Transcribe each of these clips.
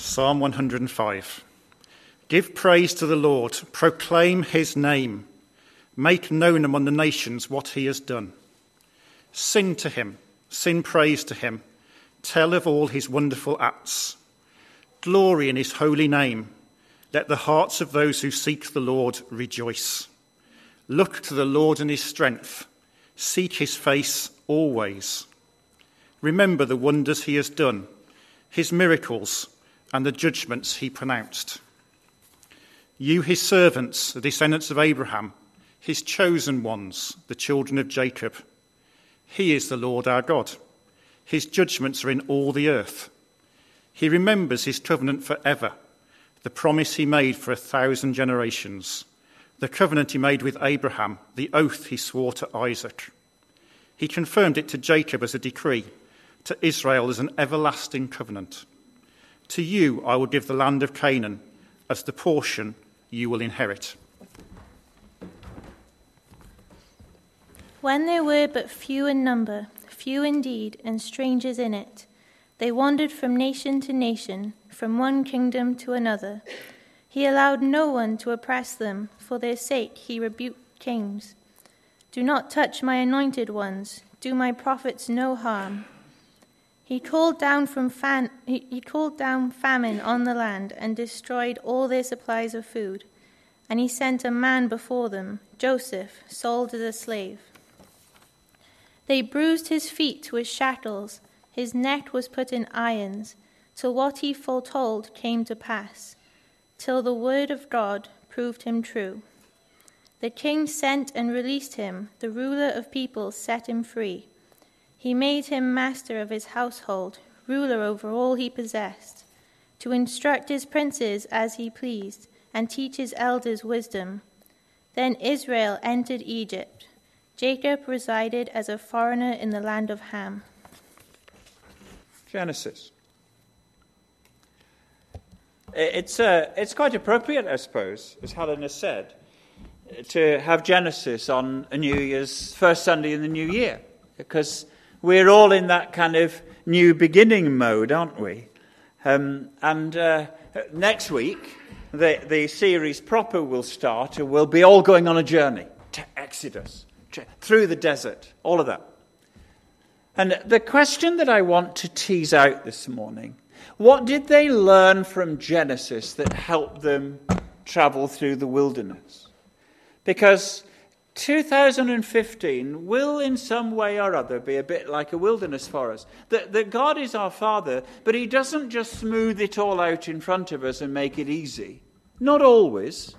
Psalm 105. Give praise to the Lord, proclaim his name, make known among the nations what he has done. Sing to him, sing praise to him, tell of all his wonderful acts. Glory in his holy name. Let the hearts of those who seek the Lord rejoice. Look to the Lord and his strength, seek his face always. Remember the wonders he has done, his miracles and the judgments he pronounced. You, his servants, the descendants of Abraham, his chosen ones, the children of Jacob. He is the Lord our God. His judgments are in all the earth. He remembers his covenant forever, the promise he made for a thousand generations, the covenant he made with Abraham, the oath he swore to Isaac. He confirmed it to Jacob as a decree, to Israel as an everlasting covenant to you I will give the land of Canaan as the portion you will inherit. When there were but few in number, few indeed, and strangers in it, they wandered from nation to nation, from one kingdom to another. He allowed no one to oppress them. For their sake he rebuked kings. Do not touch my anointed ones, do my prophets no harm. He called down from fan, he, he called down famine on the land and destroyed all their supplies of food. And he sent a man before them, Joseph, sold as a slave. They bruised his feet with shackles, his neck was put in irons, till what he foretold came to pass, till the word of God proved him true. The king sent and released him, the ruler of peoples set him free. He made him master of his household, ruler over all he possessed, to instruct his princes as he pleased, and teach his elders wisdom. Then Israel entered Egypt. Jacob resided as a foreigner in the land of Ham. Genesis. It's, uh, it's quite appropriate, I suppose, as Helen has said, to have Genesis on a New Year's first Sunday in the new year, because we're all in that kind of new beginning mode, aren't we? Um, and uh, next week, the, the series proper will start, and we'll be all going on a journey to Exodus, to, through the desert, all of that. And the question that I want to tease out this morning what did they learn from Genesis that helped them travel through the wilderness? Because 2015 will, in some way or other, be a bit like a wilderness for us. That, that God is our Father, but He doesn't just smooth it all out in front of us and make it easy. Not always.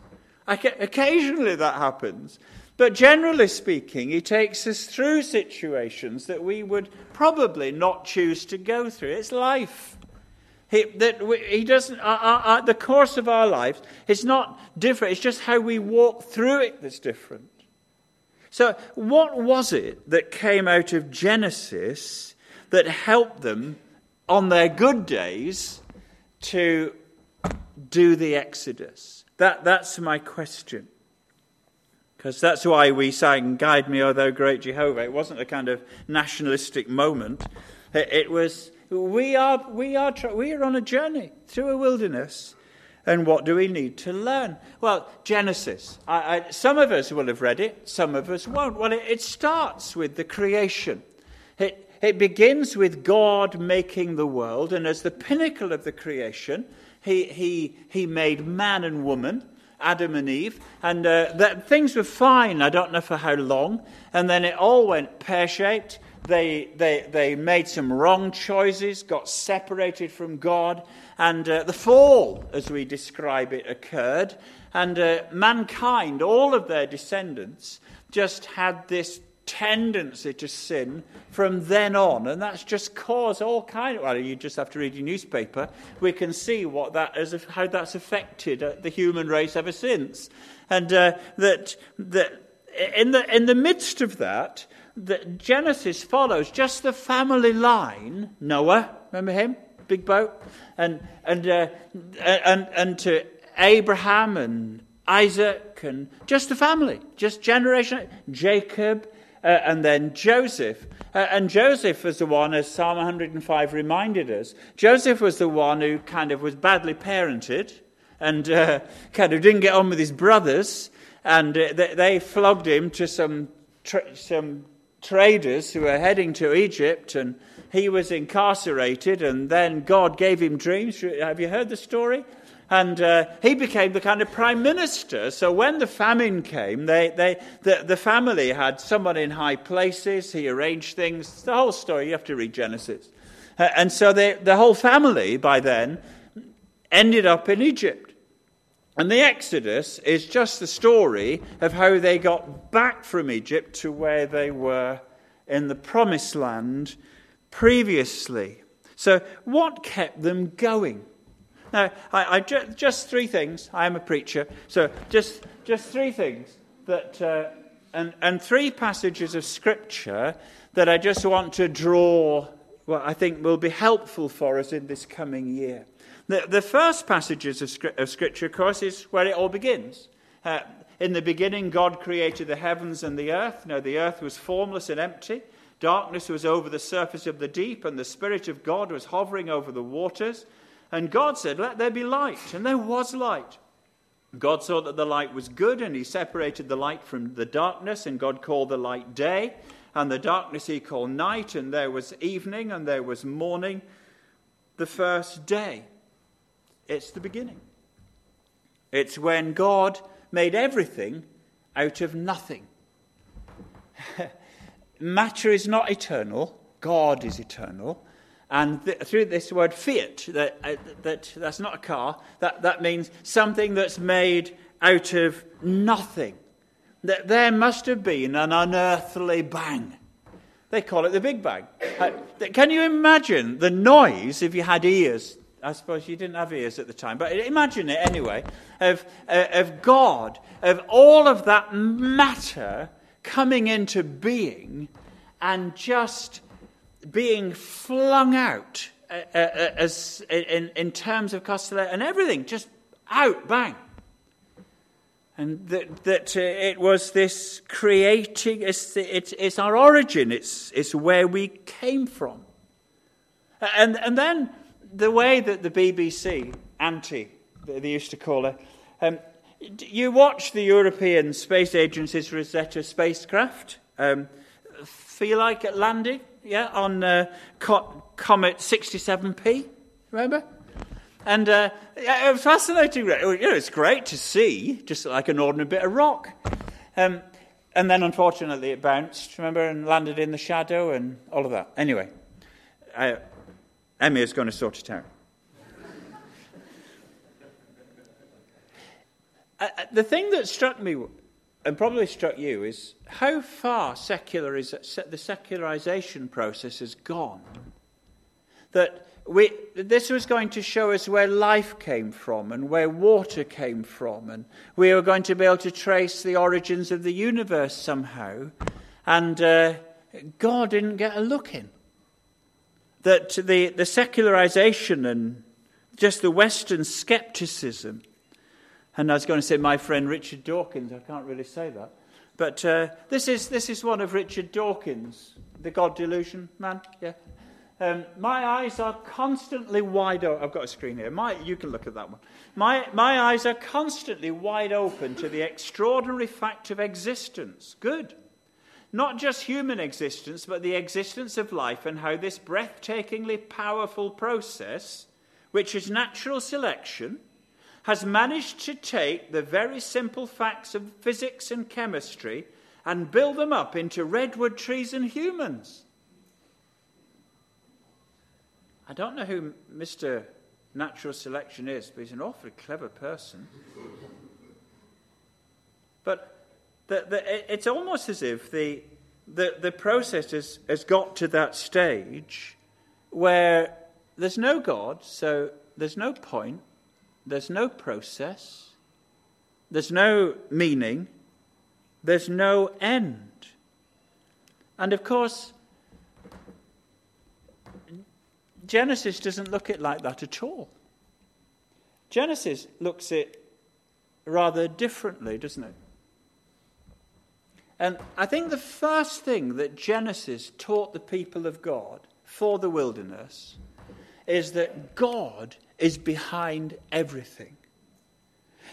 Occasionally that happens. But generally speaking, He takes us through situations that we would probably not choose to go through. It's life. He, that we, he doesn't, uh, uh, uh, the course of our lives is not different. It's just how we walk through it that's different. So, what was it that came out of Genesis that helped them on their good days to do the Exodus? That, that's my question. Because that's why we sang, Guide me, O thou great Jehovah. It wasn't a kind of nationalistic moment. It, it was, we are, we, are, we are on a journey through a wilderness. And what do we need to learn? Well, Genesis. I, I, some of us will have read it, some of us won't. Well, it, it starts with the creation. It, it begins with God making the world, and as the pinnacle of the creation, he, he, he made man and woman, Adam and Eve, and uh, that, things were fine. I don't know for how long. And then it all went pear shaped. They, they, they made some wrong choices, got separated from God, and uh, the fall, as we describe it, occurred. And uh, mankind, all of their descendants, just had this tendency to sin from then on, and that's just caused all kind of. Well, you just have to read your newspaper. We can see what that is, how that's affected uh, the human race ever since, and uh, that that in the in the midst of that, that Genesis follows just the family line. Noah, remember him? big boat, and, and, uh, and, and to Abraham and Isaac and just the family, just generation. Jacob, uh, and then Joseph. Uh, and Joseph was the one, as Psalm 105 reminded us, Joseph was the one who kind of was badly parented and uh, kind of didn't get on with his brothers. And uh, they, they, flogged him to some, some traders who were heading to Egypt. And he was incarcerated. And then God gave him dreams. Have you heard the story? And uh, he became the kind of prime minister. So when the famine came, they, they, the, the family had someone in high places. He arranged things. The whole story, you have to read Genesis. Uh, and so they, the whole family, by then, ended up in Egypt. And the Exodus is just the story of how they got back from Egypt to where they were in the promised land previously. So, what kept them going? Now, I, I ju- just three things. I am a preacher, so just just three things that, uh, and and three passages of scripture that I just want to draw. What I think will be helpful for us in this coming year. The, the first passages of, of scripture, of course, is where it all begins. Uh, in the beginning, God created the heavens and the earth. Now, the earth was formless and empty. Darkness was over the surface of the deep, and the Spirit of God was hovering over the waters. And God said, Let there be light. And there was light. God saw that the light was good, and he separated the light from the darkness, and God called the light day, and the darkness he called night, and there was evening, and there was morning, the first day. It's the beginning. It's when God made everything out of nothing. Matter is not eternal, God is eternal. And th- through this word fiat, that, uh, that, that's not a car, that, that means something that's made out of nothing. That there must have been an unearthly bang. They call it the Big Bang. Uh, can you imagine the noise if you had ears? I suppose you didn't have ears at the time, but imagine it anyway of, uh, of God, of all of that matter coming into being and just being flung out uh, uh, uh, as, in, in terms of Costello and everything, just out, bang. And that, that uh, it was this creating, it's, it's, it's our origin, it's, it's where we came from. And, and then the way that the BBC, Auntie, they used to call it, um, you watch the European Space Agency's Rosetta spacecraft. Um, Philae it landed? yeah, on uh, Comet 67P, remember? And uh, it was fascinating. You know, it's great to see, just like an ordinary bit of rock. Um, and then, unfortunately, it bounced, remember, and landed in the shadow and all of that. Anyway, uh, Emmy is going to sort it out. Uh, uh, the thing that struck me and probably struck you is how far secular is, the secularization process has gone. That we, this was going to show us where life came from and where water came from, and we were going to be able to trace the origins of the universe somehow. And uh, God didn't get a look in. That the, the secularization and just the Western skepticism and I was going to say my friend Richard Dawkins. I can't really say that. But uh, this, is, this is one of Richard Dawkins, the God delusion man. Yeah. Um, my eyes are constantly wide open. I've got a screen here. My, you can look at that one. My, my eyes are constantly wide open to the extraordinary fact of existence. Good. Not just human existence, but the existence of life and how this breathtakingly powerful process, which is natural selection, has managed to take the very simple facts of physics and chemistry and build them up into redwood trees and humans. I don't know who Mr. Natural Selection is, but he's an awfully clever person. But the, the, it's almost as if the, the, the process has, has got to that stage where there's no God, so there's no point, there's no process, there's no meaning, there's no end. And of course, Genesis doesn't look at it like that at all. Genesis looks at it rather differently, doesn't it? And I think the first thing that Genesis taught the people of God for the wilderness is that God is behind everything.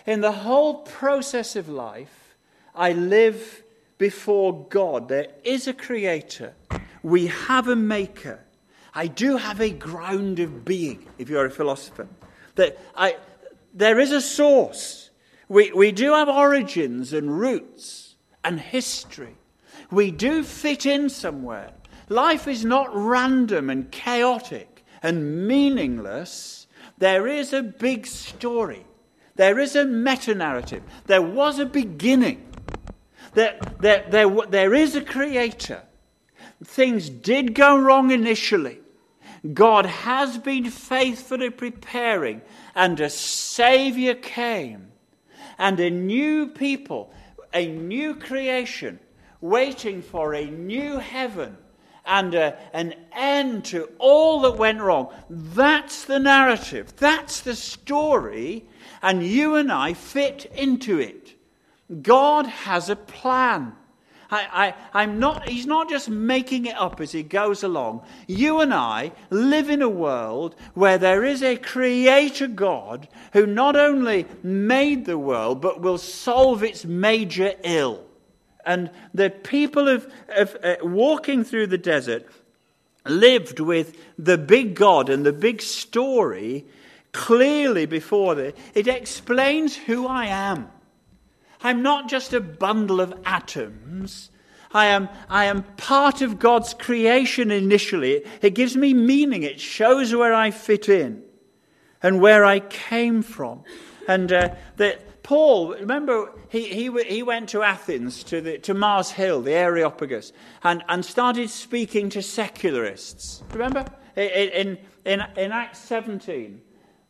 In the whole process of life, I live before God. There is a creator, we have a maker. I do have a ground of being, if you're a philosopher. That I, there is a source. We, we do have origins and roots and history. We do fit in somewhere. Life is not random and chaotic and meaningless. There is a big story. There is a meta narrative. There was a beginning. There, there, there, there is a creator. Things did go wrong initially. God has been faithfully preparing, and a Savior came, and a new people, a new creation, waiting for a new heaven and a, an end to all that went wrong. That's the narrative, that's the story, and you and I fit into it. God has a plan. I, I, I'm not, he's not just making it up as he goes along. You and I live in a world where there is a creator God who not only made the world, but will solve its major ill. And the people of, of uh, walking through the desert lived with the big God and the big story clearly before them. It explains who I am. I'm not just a bundle of atoms. I am, I am part of God's creation initially. It gives me meaning. It shows where I fit in and where I came from. And uh, that Paul, remember, he, he, he went to Athens, to, the, to Mars Hill, the Areopagus, and, and started speaking to secularists. Remember? In, in, in Acts 17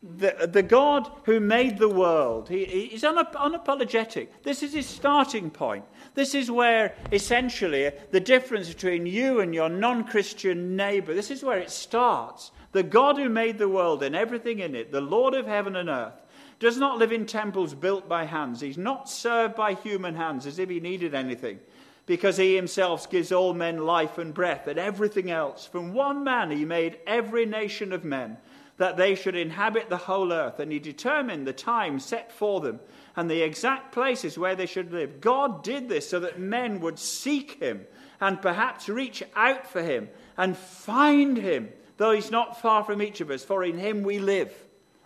the, the God who made the world. He, he's unapologetic. This is his starting point. This is where, essentially, the difference between you and your non Christian neighbor, this is where it starts. The God who made the world and everything in it, the Lord of heaven and earth, does not live in temples built by hands. He's not served by human hands as if he needed anything, because he himself gives all men life and breath and everything else. From one man he made every nation of men that they should inhabit the whole earth, and he determined the time set for them and the exact places where they should live. God did this so that men would seek him and perhaps reach out for him and find him, though he's not far from each of us, for in him we live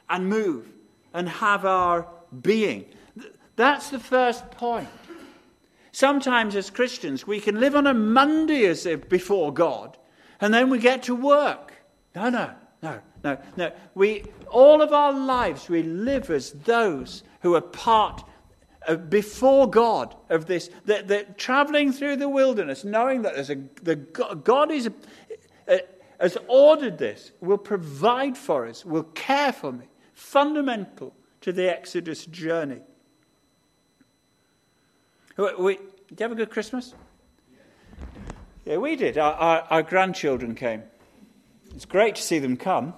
and move and have our being. That's the first point. Sometimes, as Christians, we can live on a Monday as if before God, and then we get to work. No, no, no. No, no. We, all of our lives, we live as those who are part of, before God of this. That, that traveling through the wilderness, knowing that there's a, the, God is, uh, has ordered this, will provide for us, will care for me. Fundamental to the Exodus journey. We, we, did you have a good Christmas? Yeah, we did. Our, our, our grandchildren came. It's great to see them come.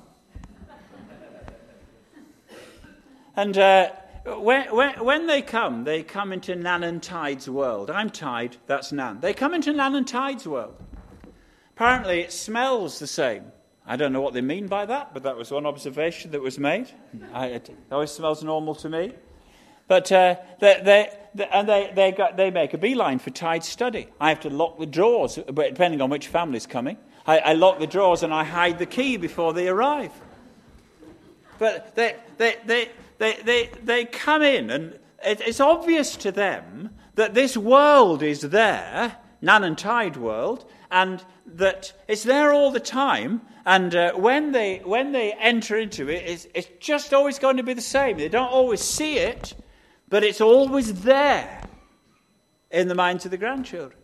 And uh, when, when, when, they come, they come into Nan and Taid's world. I'm Taid, that's Nan. They come into Nan and Taid's world. Apparently, it smells the same. I don't know what they mean by that, but that was one observation that was made. I, it always smells normal to me. But uh, they, they, they, and they, they, got, they make a beeline for Taid's study. I have to lock the drawers, depending on which family's coming. I, I lock the drawers and I hide the key before they arrive. But they, they, they, they, they, they come in, and it, it's obvious to them that this world is there, Nan and Taid world, and that it's there all the time. And uh, when, they, when they enter into it, it's, it's just always going to be the same. They don't always see it, but it's always there in the minds of the grandchildren.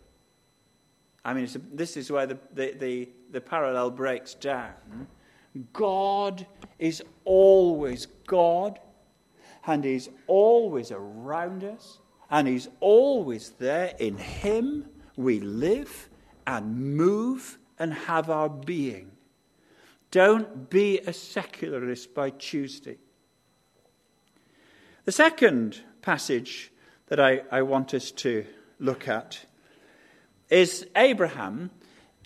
I mean, a, this is where the, the, the, the parallel breaks down. God is always God and He's always around us, and He's always there. In Him we live and move and have our being. Don't be a secularist by Tuesday. The second passage that I, I want us to look at is Abraham,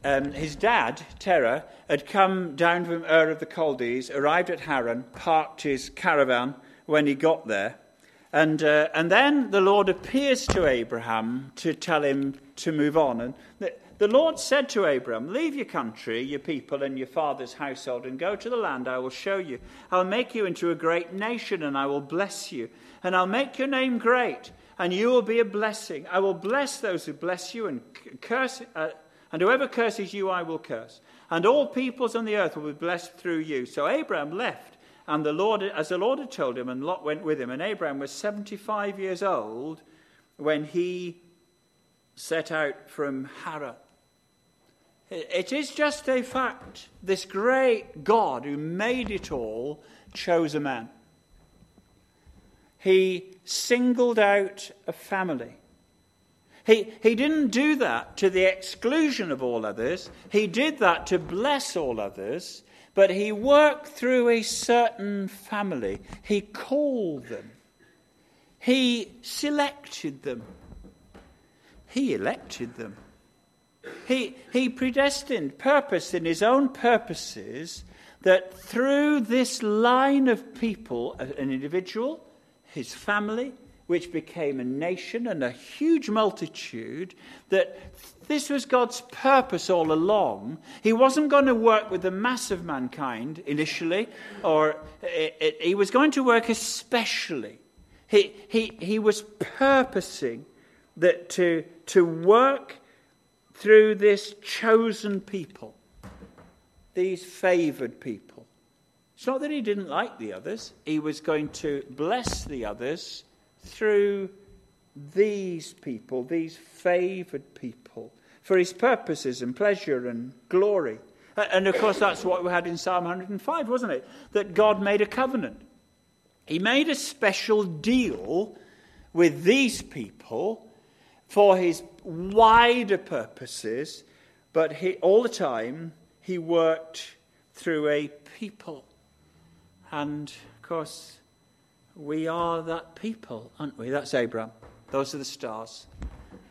um, his dad, Terah, had come down from Ur of the Chaldees, arrived at Haran, parked his caravan when he got there. And, uh, and then the Lord appears to Abraham to tell him to move on. And the, the Lord said to Abraham, Leave your country, your people, and your father's household, and go to the land I will show you. I'll make you into a great nation, and I will bless you. And I'll make your name great, and you will be a blessing. I will bless those who bless you, and curse, uh, and whoever curses you, I will curse. And all peoples on the earth will be blessed through you. So Abraham left, and the Lord, as the Lord had told him, and Lot went with him. And Abraham was 75 years old when he set out from Haran. It is just a fact. This great God who made it all chose a man. He singled out a family. He, he didn't do that to the exclusion of all others. He did that to bless all others, but he worked through a certain family. He called them, he selected them, he elected them. He, he predestined, purposed in his own purposes that through this line of people, an individual, his family, which became a nation and a huge multitude, that this was God's purpose all along. He wasn't going to work with the mass of mankind initially, or it, it, he was going to work especially. He, he, he was purposing that to, to work through this chosen people, these favored people. It's not that he didn't like the others, he was going to bless the others through these people, these favored people, for his purposes and pleasure and glory. And of course, that's what we had in Psalm 105, wasn't it? That God made a covenant. He made a special deal with these people for his wider purposes, but he, all the time he worked through a people. And of course, we are that people, aren't we? That's Abraham. Those are the stars.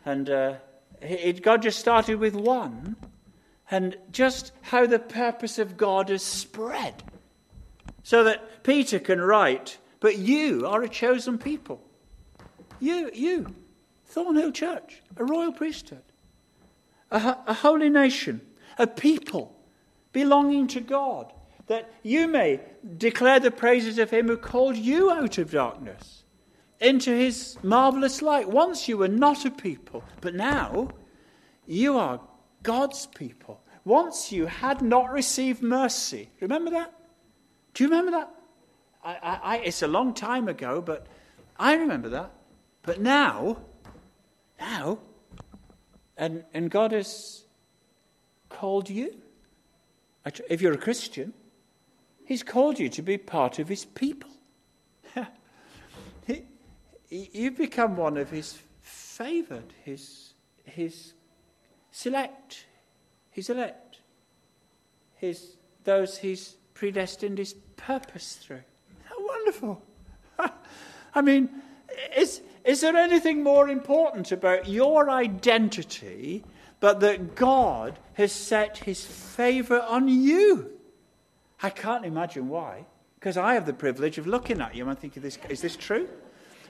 And uh, it, God just started with one, and just how the purpose of God has spread. So that Peter can write, But you are a chosen people. You, you. Thornhill Church, a royal priesthood, a, a holy nation, a people belonging to God, that you may declare the praises of him who called you out of darkness into his marvelous light. Once you were not a people, but now you are God's people. Once you had not received mercy. Remember that? Do you remember that? I, I, I, it's a long time ago, but I remember that. But now now. And, and God has called you. If you're a Christian, He's called you to be part of His people. you've become one of His favored, His, his select, His elect, his, those He's predestined His purpose through. How wonderful! I mean, it's, is there anything more important about your identity but that God has set his favor on you? I can't imagine why, because I have the privilege of looking at you and thinking, this, is this true?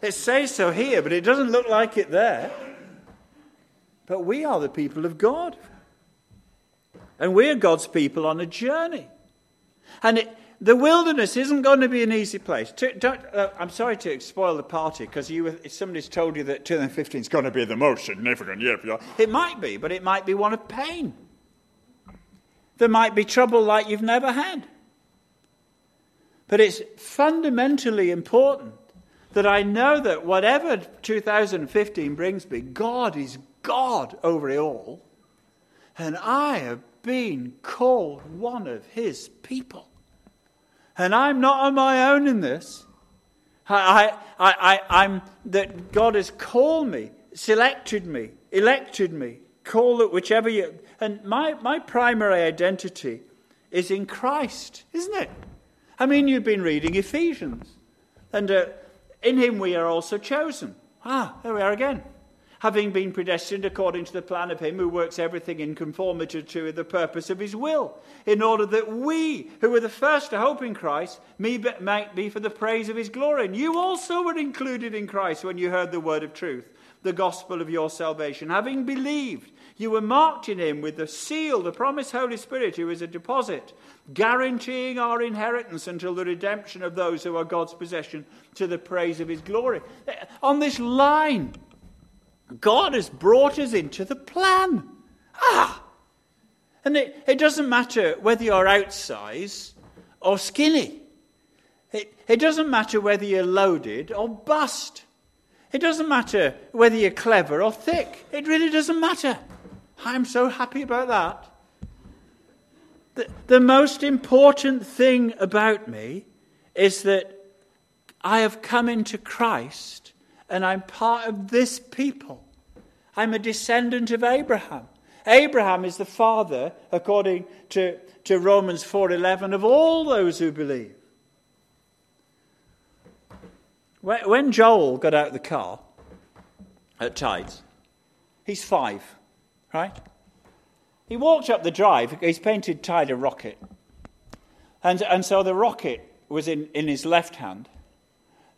It says so here, but it doesn't look like it there. But we are the people of God. And we're God's people on a journey. And it, the wilderness isn't going to be an easy place. To, uh, I'm sorry to spoil the party because somebody's told you that 2015 is going to be the most significant year for you. It might be, but it might be one of pain. There might be trouble like you've never had. But it's fundamentally important that I know that whatever 2015 brings me, God is God over it all. And I have been called one of his people. And I'm not on my own in this. I, I, I, I'm, that God has called me, selected me, elected me, call it whichever you. And my, my primary identity is in Christ, isn't it? I mean, you've been reading Ephesians. And uh, in him we are also chosen. Ah, there we are again. having been predestined according to the plan of him who works everything in conformity to the purpose of his will, in order that we, who were the first to hope in Christ, might be for the praise of his glory. And you also were included in Christ when you heard the word of truth, the gospel of your salvation. Having believed, you were marked in him with the seal, the promised Holy Spirit, who is a deposit, guaranteeing our inheritance until the redemption of those who are God's possession to the praise of his glory. On this line, God has brought us into the plan. Ah! And it, it doesn't matter whether you're outsize or skinny. It, it doesn't matter whether you're loaded or bust. It doesn't matter whether you're clever or thick. It really doesn't matter. I'm so happy about that. The, the most important thing about me is that I have come into Christ and I'm part of this people. I'm a descendant of Abraham. Abraham is the father, according to, to Romans 4:11, of all those who believe. When Joel got out of the car at Taids, he's five, right? He walked up the drive. He's painted Taid a rocket. And, and so the rocket was in, in his left hand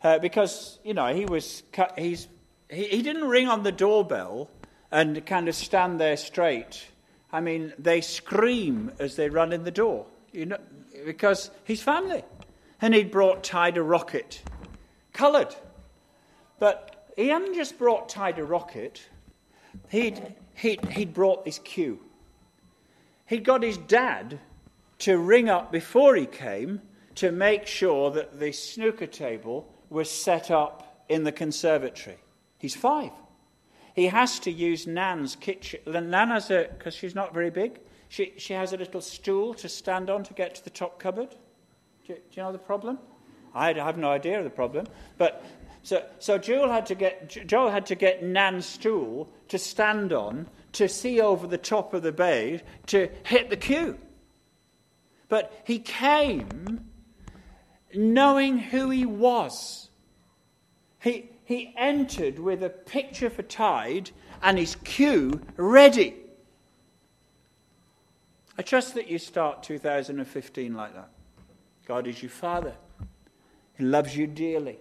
uh, because, you know, he was, he's, he, he didn't ring on the doorbell and kind of stand there straight. I mean, they scream as they run in the door, you know, because he's family. And he'd brought Taid a rocket coloured. But he hadn't just brought Taid a rocket, he'd, he'd, he'd brought this cue. He'd got his dad to ring up before he came to make sure that the snooker table was set up in the conservatory. He's five. He has to use Nan's kitchen. Nan has a, because she's not very big, she, she has a little stool to stand on to get to the top cupboard. Do, do you know the problem? I have no idea of the problem. But so, so Joel had to get Joel had to get Nan's stool to stand on to see over the top of the bay to hit the cue. But he came knowing who he was. He, he entered with a picture for Taid and his cue ready. I trust that you start 2015 like that. God is your Father. He loves you dearly.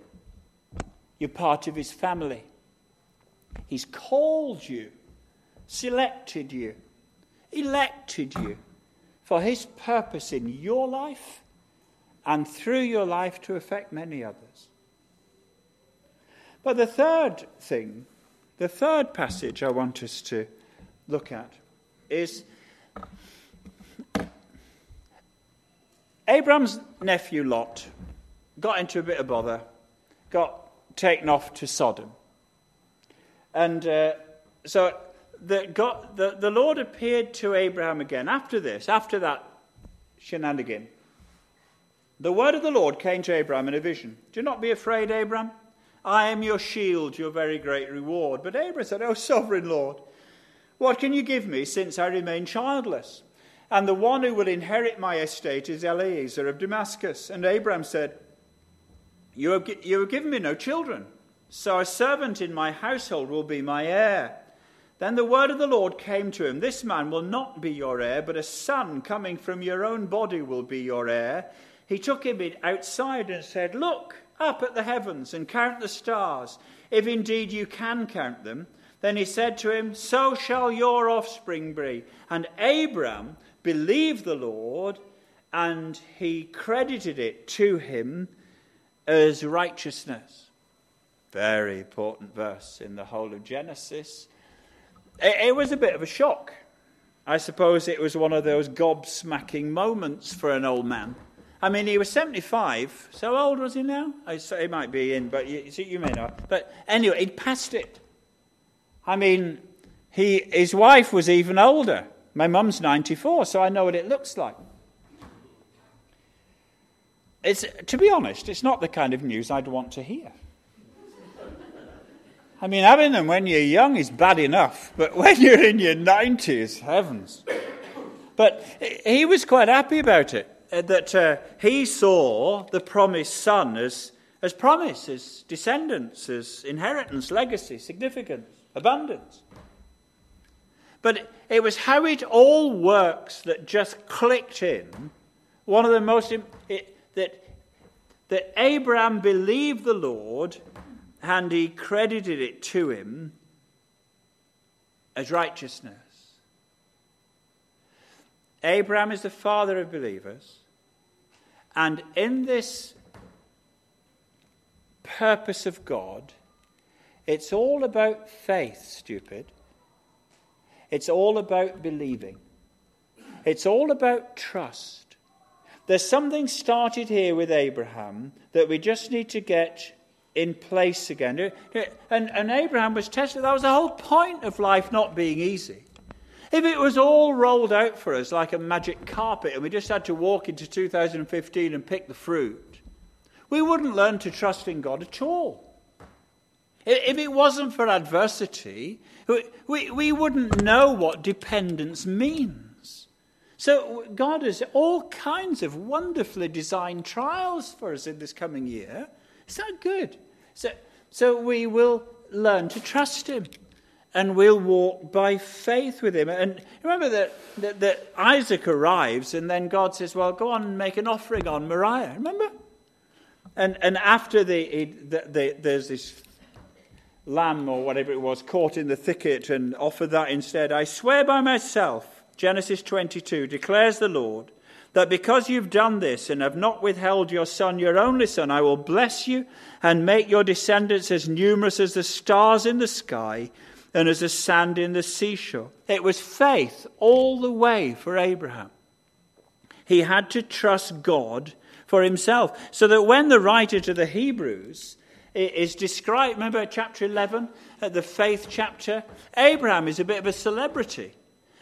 You're part of His family. He's called you, selected you, elected you for His purpose in your life and through your life to affect many others. But the third thing, the third passage I want us to look at is Abraham's nephew Lot got into a bit of bother, got taken off to Sodom. And uh, so the, God, the, the Lord appeared to Abraham again after this, after that shenanigan. The word of the Lord came to Abraham in a vision. Do not be afraid, Abraham. I am your shield, your very great reward. But Abraham said, O sovereign Lord, what can you give me since I remain childless? And the one who will inherit my estate is Eliezer of Damascus. And Abraham said, you have, you have given me no children, so a servant in my household will be my heir. Then the word of the Lord came to him This man will not be your heir, but a son coming from your own body will be your heir. He took him outside and said, Look up at the heavens and count the stars, if indeed you can count them. Then he said to him, So shall your offspring be. And Abram believed the Lord, and he credited it to him as righteousness. Very important verse in the whole of Genesis. It, it was a bit of a shock. I suppose it was one of those gobsmacking moments for an old man. I mean, he was 75. So old was he now? I He might be in, but you, you may not. But anyway, he'd passed it. I mean, he, his wife was even older. My mum's 94, so I know what it looks like. It's, to be honest, it's not the kind of news I'd want to hear. I mean, having them when you're young is bad enough, but when you're in your 90s, heavens. But he was quite happy about it, uh, that uh, he saw the promised son as, as promise, as descendants, as inheritance, legacy, significance. abundance. But it, was how it all works that just clicked in. One of the most it, that that Abraham believed the Lord and he credited it to him as righteousness. Abraham is the father of believers. And in this purpose of God, it's all about faith, stupid. It's all about believing. It's all about trust. There's something started here with Abraham that we just need to get in place again. And, and Abraham was tested. That was the whole point of life not being easy. If it was all rolled out for us like a magic carpet and we just had to walk into 2015 and pick the fruit, we wouldn't learn to trust in God at all. If it wasn't for adversity, we, we wouldn't know what dependence means. So, God has all kinds of wonderfully designed trials for us in this coming year. Is that good? So, so we will learn to trust Him and we'll walk by faith with him. And remember that, that, that, Isaac arrives, and then God says, Well, go on and make an offering on Moriah. Remember? And, and after the, the, the, there's this lamb or whatever it was caught in the thicket and offered that instead, I swear by myself, Genesis 22, declares the Lord, that because you've done this and have not withheld your son, your only son, I will bless you and make your descendants as numerous as the stars in the sky and as the sand in the seashore. It was faith all the way for Abraham. He had to trust God for himself. So that when the writer to the Hebrews is described, remember chapter 11, the faith chapter? Abraham is a bit of a celebrity.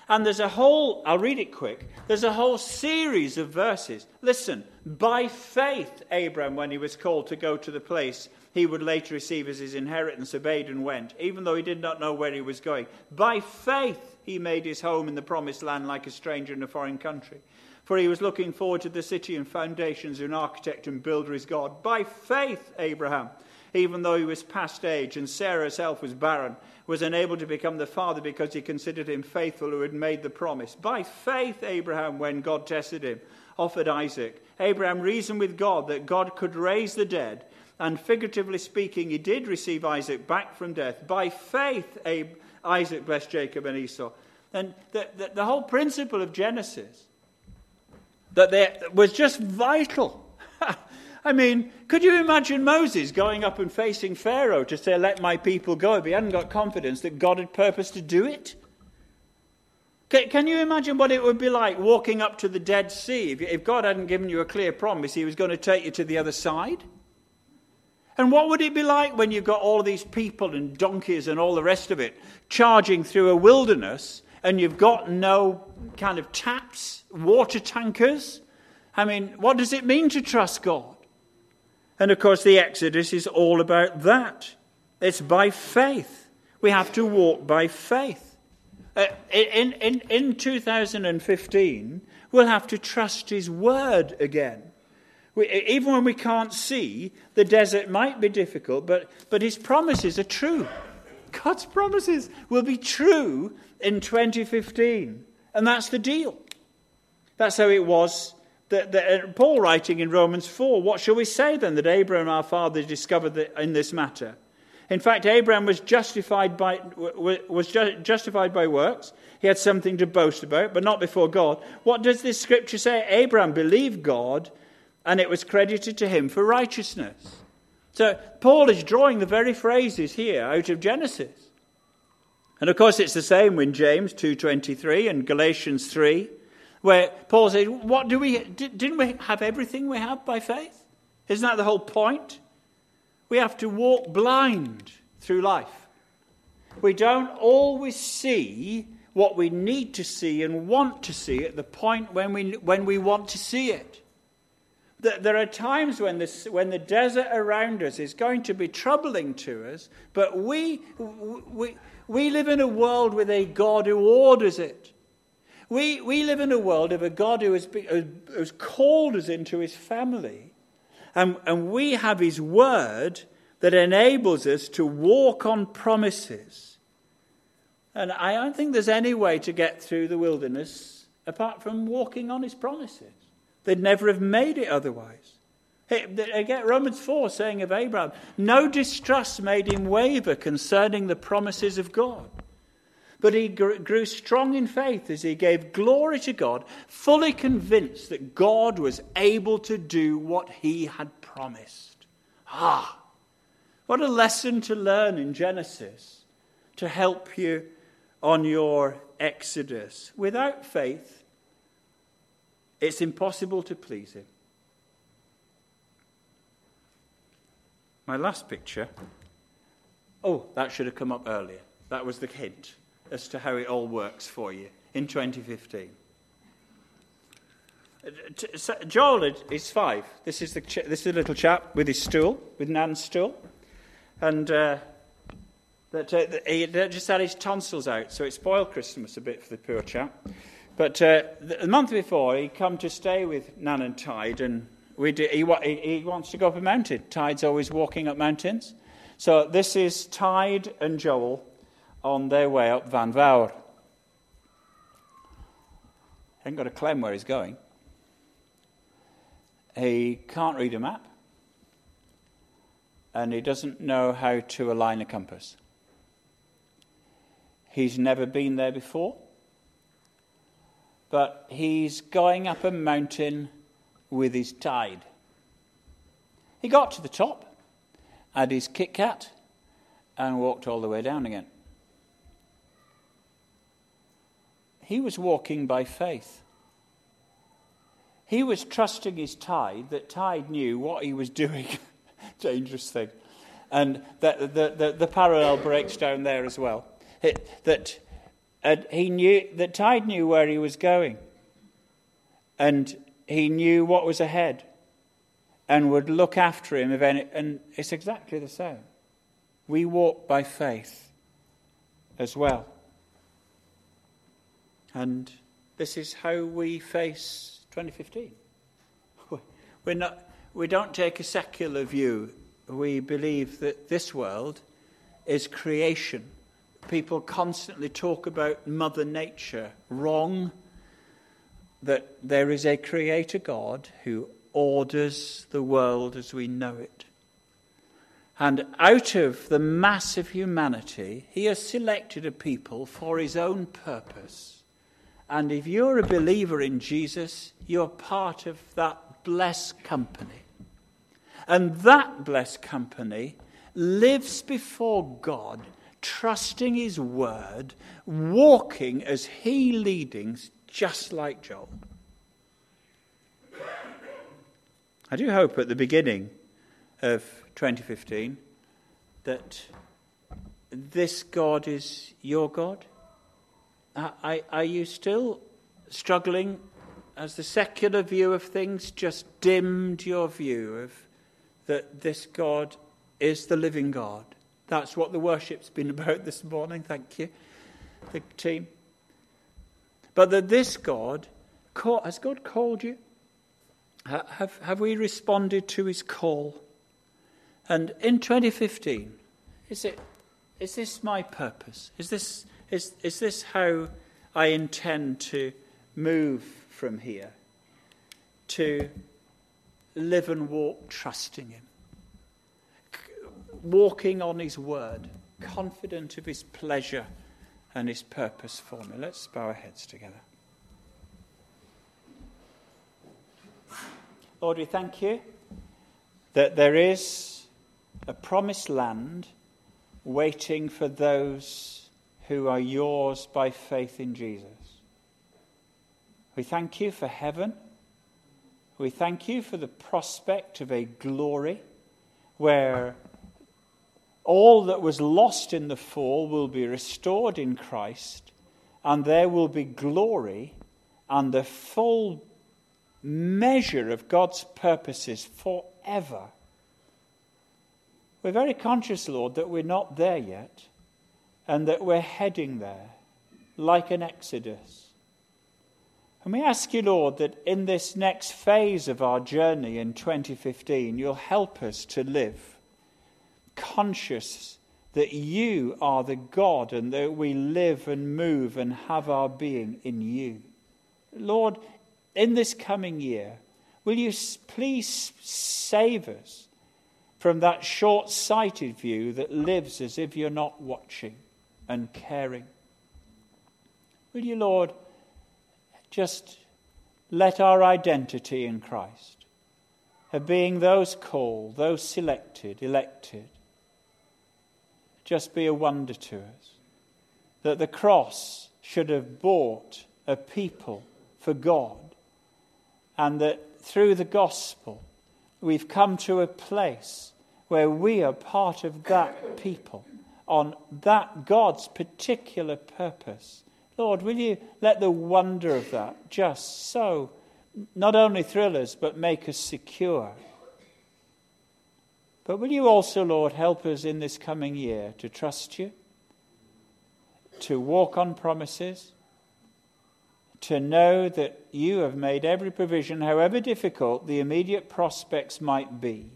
And there's a whole, I'll read it quick, there's a whole series of verses. Listen, by faith, Abraham, when he was called to go to the place he would later receive as his inheritance, obeyed and went, even though he did not know where he was going. By faith, he made his home in the promised land like a stranger in a foreign country. For he was looking forward to the city and foundations, an architect and builder is God. By faith, Abraham, even though he was past age and Sarah herself was barren, was unable to become the father because he considered him faithful who had made the promise. By faith, Abraham, when God tested him, offered Isaac. Abraham reasoned with God that God could raise the dead and figuratively speaking, he did receive Isaac back from death. By faith, Abe, Isaac blessed Jacob and Esau. And the, the, the whole principle of Genesis that there was just vital. I mean, could you imagine Moses going up and facing Pharaoh to say, Let my people go, if he hadn't got confidence that God had purposed to do it? Can you imagine what it would be like walking up to the Dead Sea if God hadn't given you a clear promise he was going to take you to the other side? And what would it be like when you've got all these people and donkeys and all the rest of it charging through a wilderness and you've got no kind of taps, water tankers? I mean, what does it mean to trust God? And of course, the Exodus is all about that. It's by faith. We have to walk by faith. Uh, in, in, in 2015, we'll have to trust His word again. We, even when we can't see, the desert might be difficult, but, but his promises are true. God's promises will be true in 2015. And that's the deal. That's how it was. Uh, Paul writing in Romans 4, what shall we say then that Abraham our father discovered in this matter? In fact, Abraham was justified by, was justified by works. He had something to boast about, but not before God. What does this scripture say? Abraham believed God, and it was credited to him for righteousness. So Paul is drawing the very phrases here out of Genesis. And of course it's the same in James 2:23 and Galatians 3 where Paul says, "What do we didn't we have everything we have by faith? Isn't that the whole point? We have to walk blind through life. We don't always see what we need to see and want to see at the point when we, when we want to see it. There are times when, this, when the desert around us is going to be troubling to us, but we, we, we live in a world with a God who orders it. We, we live in a world of a God who has, has called us into his family. And, and we have his word that enables us to walk on promises And I don't think there's any way to get through the wilderness apart from walking on his promises. They'd never have made it otherwise. Get Romans 4 saying of Abraham, no distrust made him waver concerning the promises of God. But he grew strong in faith as he gave glory to God, fully convinced that God was able to do what he had promised. Ah, what a lesson to learn in Genesis to help you on your exodus. Without faith, it's impossible to please him. My last picture. Oh, that should have come up earlier. That was the hint as to how it all works for you in 2015. Joel is five. This is the this is the little chap with his stool, with Nan's stool, and uh, that uh, he just had his tonsils out, so it spoiled Christmas a bit for the poor chap. But uh, the month before, he come to stay with Nan and Taid, and we do, he, he wants to go up a mountain. Taid's always walking up mountains. So this is Taid and Joel on their way up Fan Fawr. Ain't got a claim where he's going. He can't read a map, and he doesn't know how to align a compass. He's never been there before, but he's going up a mountain with his Taid. He got to the top, had his Kit Kat, and walked all the way down again. He was walking by faith. He was trusting his Taid, that Taid knew what he was doing. Dangerous thing. And that the, the, the, parallel breaks down there as well. It, that he knew, that Taid knew where he was going. And he knew what was ahead and would look after him if any, and it's exactly the same. We walk by faith as well. And this is how we face 2015. We're not, we don't take a secular view. We believe that this world is creation. People constantly talk about Mother Nature. Wrong. That there is a creator God who orders the world as we know it. And out of the mass of humanity, he has selected a people for his own purpose and if you're a believer in Jesus, you're part of that blessed company. And that blessed company lives before God, trusting His word, walking as He leadings, just like Joel. I do hope at the beginning of 2015 that this God is your God are, are you still struggling as the secular view of things just dimmed your view of that this God is the living God? That's what the worship's been about this morning. Thank you, the team. But that this God, has God called you? Have, have we responded to his call? And in 2015, is, it, is this my purpose? Is this is, is this how I intend to move from here? To live and walk trusting Him, walking on His word, confident of His pleasure and His purpose for me. Let's bow our heads together. Lord, we thank you that there is a promised land waiting for those who are yours by faith in Jesus. We thank you for heaven. We thank you for the prospect of a glory where all that was lost in the fall will be restored in Christ, and there will be glory and the full measure of God's purposes forever. We're very conscious, Lord, that we're not there yet and that we're heading there like an exodus. And we ask you, Lord, that in this next phase of our journey in 2015, you'll help us to live conscious that you are the God and that we live and move and have our being in you. Lord, in this coming year, will you please save us from that short sighted view that lives as if you're not watching and caring? Will you, Lord, just let our identity in Christ of being those called, those selected, elected, just be a wonder to us. That the cross should have bought a people for God, and that through the gospel we've come to a place where we are part of that people on that God's particular purpose. Lord, will you let the wonder of that just so not only thrill us, but make us secure but will you also, Lord, help us in this coming year to trust you, to walk on promises, to know that you have made every provision, however difficult the immediate prospects might be,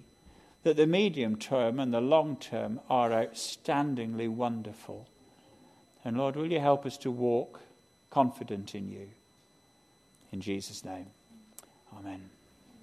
that the medium term and the long term are outstandingly wonderful. And Lord, will you help us to walk confident in you? In Jesus' name, amen.